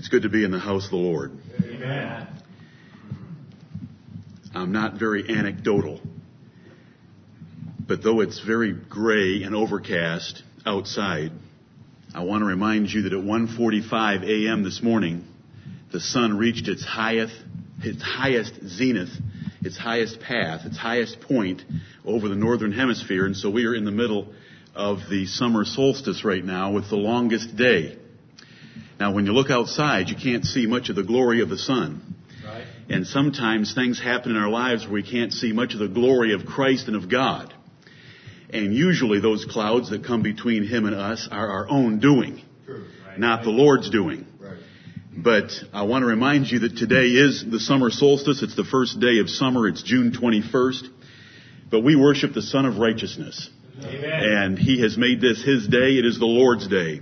It's good to be in the house of the Lord. Amen. I'm not very anecdotal, but though it's very gray and overcast outside, I want to remind you that at 1:45 a.m. this morning, the sun reached its highest, its highest zenith, its highest path, its highest point over the northern hemisphere, and so we are in the middle of the summer solstice right now with the longest day. Now, when you look outside, you can't see much of the glory of the sun. Right. And sometimes things happen in our lives where we can't see much of the glory of Christ and of God. And usually those clouds that come between Him and us are our own doing, Right. not the Lord's doing. Right. But I want to remind you that today is the summer solstice. It's the first day of summer. It's June 21st. But we worship the Son of Righteousness. Amen. And He has made this His day. It is the Lord's day.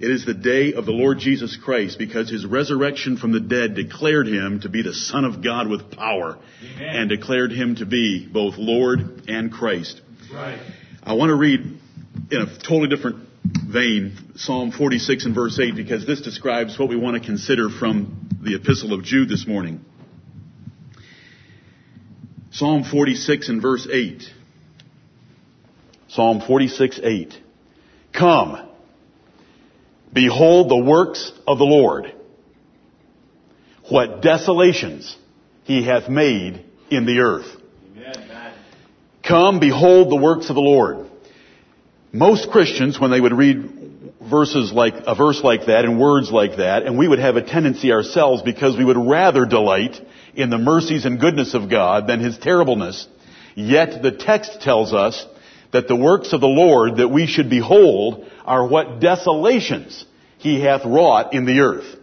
It is the day of the Lord Jesus Christ because His resurrection from the dead declared Him to be the Son of God with power Amen. and declared Him to be both Lord and Christ. Right. I want to read in a totally different vein Psalm 46 and verse 8 because this describes what we want to consider from the epistle of Jude this morning. Psalm 46 and verse 8. Psalm 46, 8. Come, behold the works of the Lord. What desolations he hath made in the earth. Amen. Come, behold the works of the Lord. Most Christians, when they would read verses like, a verse like that and words like that, and we would have a tendency ourselves because we would rather delight in the mercies and goodness of God than His terribleness. Yet the text tells us that the works of the Lord that we should behold are what desolations He hath wrought in the earth.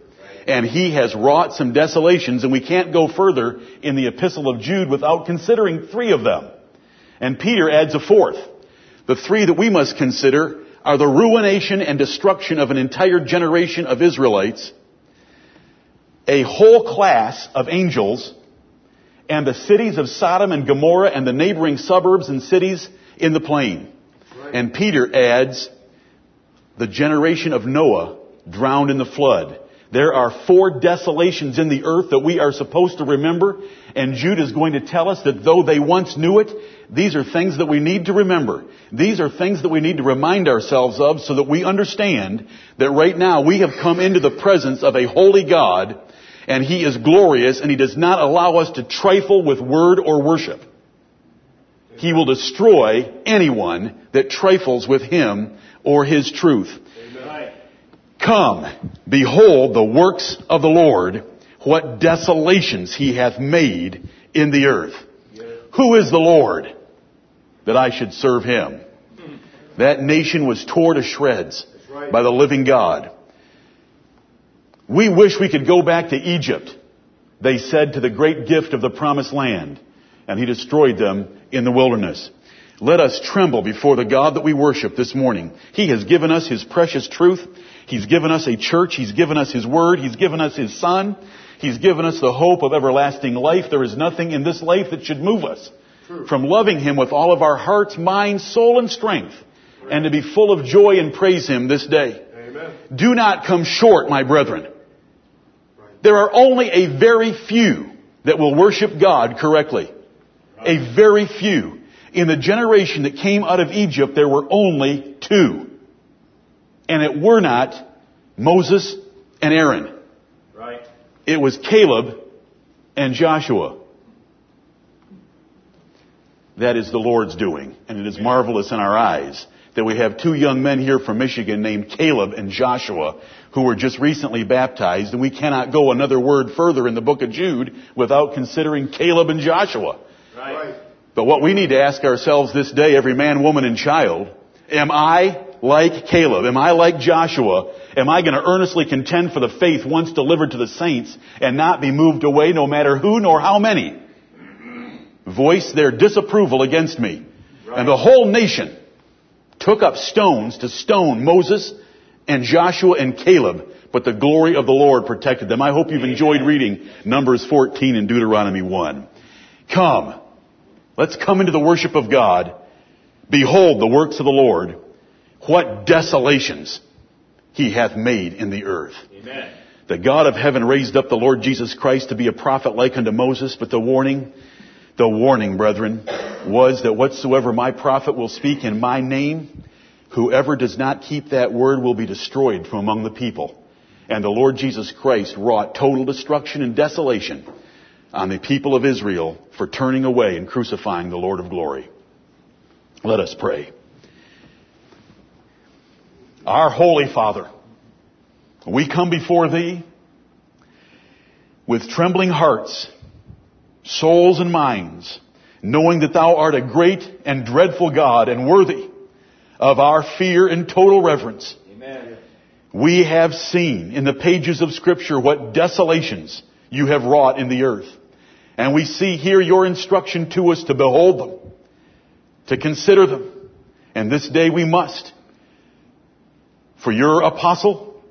And He has wrought some desolations and we can't go further in the epistle of Jude without considering three of them. And Peter adds a fourth. The three that we must consider are the ruination and destruction of an entire generation of Israelites, a whole class of angels, and the cities of Sodom and Gomorrah and the neighboring suburbs and cities in the plain. And Peter adds the generation of Noah drowned in the flood. There are four desolations in the earth that we are supposed to remember, and Jude is going to tell us that though they once knew it, these are things that we need to remember. These are things that we need to remind ourselves of so that we understand that right now we have come into the presence of a holy God, and He is glorious, and He does not allow us to trifle with word or worship. He will destroy anyone that trifles with Him or His truth. Right. Come, behold the works of the Lord, what desolations he hath made in the earth. Who is the Lord that I should serve him? That nation was torn to shreds by the living God. We wish we could go back to Egypt, they said to the great gift of the promised land, and he destroyed them in the wilderness. Let us tremble before the God that we worship this morning. He has given us His precious truth. He's given us a church. He's given us His Word. He's given us His Son. He's given us the hope of everlasting life. There is nothing in this life that should move us from loving Him with all of our hearts, mind, soul, and strength, and to be full of joy and praise Him this day. Amen. Do not come short, my brethren. There are only a very few that will worship God correctly. A very few. In the generation that came out of Egypt, there were only two. And it were not Moses and Aaron. Right. It was Caleb and Joshua. That is the Lord's doing, and it is marvelous in our eyes that we have two young men here from Michigan named Caleb and Joshua who were just recently baptized, and we cannot go another word further in the book of Jude without considering Caleb and Joshua. Right. But what we need to ask ourselves this day, every man, woman, and child, am I like Caleb? Am I like Joshua? Am I going to earnestly contend for the faith once delivered to the saints and not be moved away no matter who nor how many voice their disapproval against me? Right. And the whole nation took up stones to stone Moses and Joshua and Caleb, but the glory of the Lord protected them. I hope you've enjoyed reading Numbers 14 and Deuteronomy 1. Come. Let's come into the worship of God. Behold the works of the Lord. What desolations he hath made in the earth. Amen. The God of heaven raised up the Lord Jesus Christ to be a prophet like unto Moses, but the warning, the warning, brethren, was that whatsoever my prophet will speak in my name, whoever does not keep that word will be destroyed from among the people. And the Lord Jesus Christ wrought total destruction and desolation on the people of Israel for turning away and crucifying the Lord of glory. Let us pray. Our Holy Father, we come before Thee with trembling hearts, souls and minds, knowing that Thou art a great and dreadful God and worthy of our fear and total reverence. Amen. We have seen in the pages of scripture what desolations you have wrought in the earth. And we see here your instruction to us to behold them, to consider them. And this day we must. For your apostle,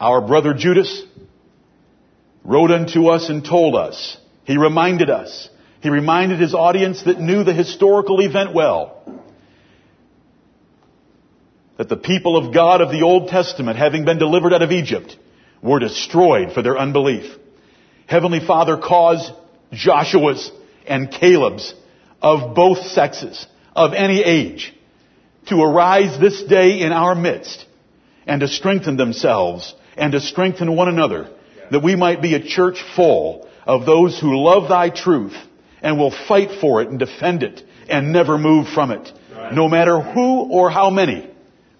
our brother Judas, wrote unto us and told us. He reminded us. He reminded his audience that knew the historical event well. That the people of God of the Old Testament, having been delivered out of Egypt, were destroyed for their unbelief. Heavenly Father, cause Joshua's and Caleb's of both sexes, of any age, to arise this day in our midst and to strengthen themselves and to strengthen one another that we might be a church full of those who love thy truth and will fight for it and defend it and never move from it. No matter who or how many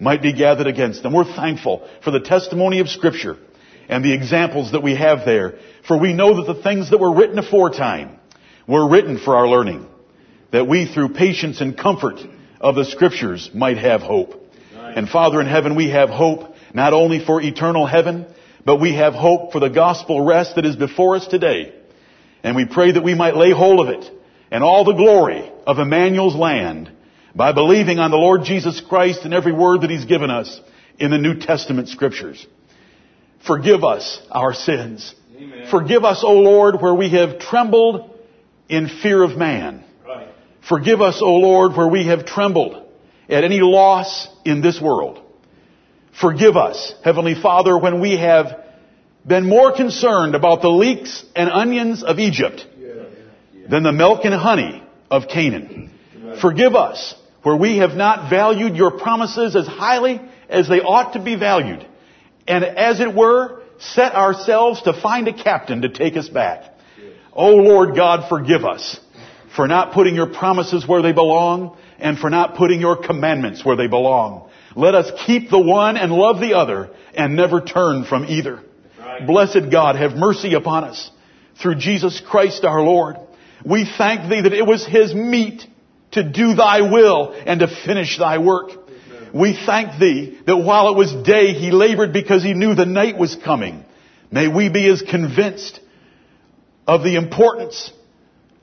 might be gathered against them. We're thankful for the testimony of scripture and the examples that we have there. For we know that the things that were written aforetime were written for our learning. That we through patience and comfort of the scriptures might have hope. And Father in heaven, we have hope not only for eternal heaven, but we have hope for the gospel rest that is before us today. And we pray that we might lay hold of it and all the glory of Emmanuel's land by believing on the Lord Jesus Christ and every word that He's given us in the New Testament scriptures. Forgive us our sins. Amen. Forgive us, O Lord, where we have trembled in fear of man. Right. Forgive us, O Lord, where we have trembled at any loss in this world. Forgive us, Heavenly Father, when we have been more concerned about the leeks and onions of Egypt than the milk and honey of Canaan. Forgive us where we have not valued your promises as highly as they ought to be valued. And as it were, set ourselves to find a captain to take us back. Oh Lord God, forgive us for not putting your promises where they belong and for not putting your commandments where they belong. Let us keep the one and love the other and never turn from either. Blessed God, have mercy upon us through Jesus Christ our Lord. We thank thee that it was his meat to do thy will and to finish thy work. We thank thee that while it was day, he labored because he knew the night was coming. May we be as convinced of the importance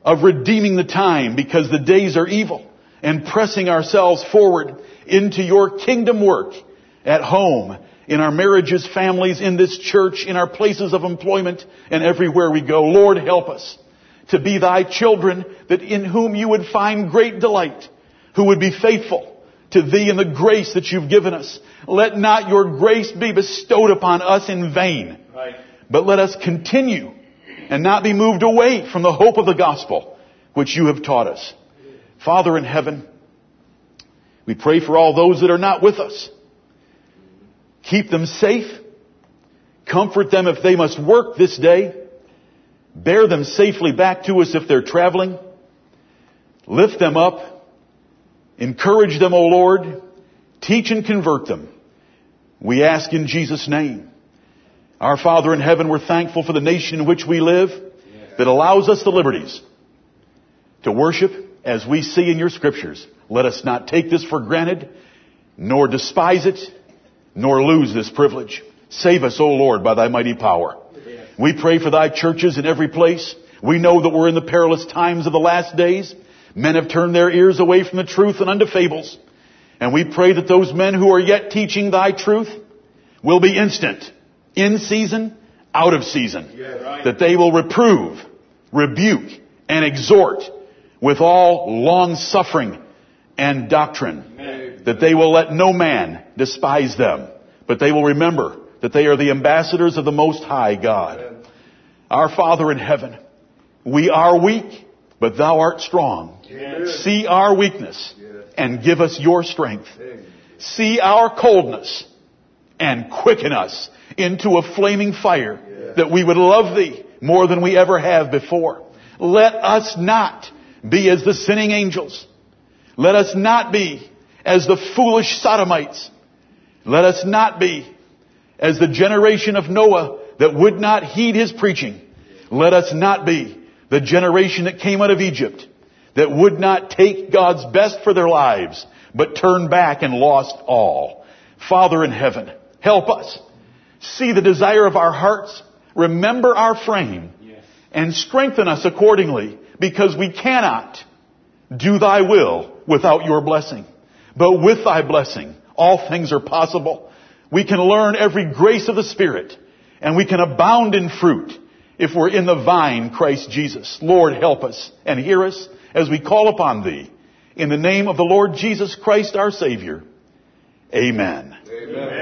of redeeming the time because the days are evil and pressing ourselves forward into your kingdom work at home, in our marriages, families, in this church, in our places of employment, and everywhere we go. Lord, help us to be thy children that in whom you would find great delight, who would be faithful to thee and the grace that you've given us. Let not your grace be bestowed upon us in vain, Right. but let us continue and not be moved away from the hope of the gospel which you have taught us. Father in heaven, we pray for all those that are not with us. Keep them safe. Comfort them if they must work this day. Bear them safely back to us if they're traveling. Lift them up. Encourage them, O Lord. Teach and convert them. We ask in Jesus' name. Our Father in heaven, we're thankful for the nation in which we live that allows us the liberties to worship as we see in your scriptures. Let us not take this for granted, nor despise it, nor lose this privilege. Save us, O Lord, by thy mighty power. We pray for thy churches in every place. We know that we're in the perilous times of the last days. Men have turned their ears away from the truth and unto fables. And we pray that those men who are yet teaching thy truth will be instant, in season, out of season. Right. That they will reprove, rebuke, and exhort with all long suffering and doctrine. Amen. That they will let no man despise them, but they will remember that they are the ambassadors of the Most High God. Our Father in heaven, we are weak, but thou art strong. See our weakness and give us your strength. See our coldness and quicken us into a flaming fire that we would love thee more than we ever have before. Let us not be as the sinning angels. Let us not be as the foolish sodomites. Let us not be as the generation of Noah that would not heed his preaching. Let us not be the generation that came out of Egypt that would not take God's best for their lives, but turned back and lost all. Father in heaven, help us. See the desire of our hearts. Remember our frame and strengthen us accordingly because we cannot do thy will without your blessing. But with thy blessing, all things are possible. We can learn every grace of the Spirit and we can abound in fruit if we're in the vine, Christ Jesus. Lord, help us and hear us as we call upon thee. In the name of the Lord Jesus Christ, our Savior. Amen. Amen.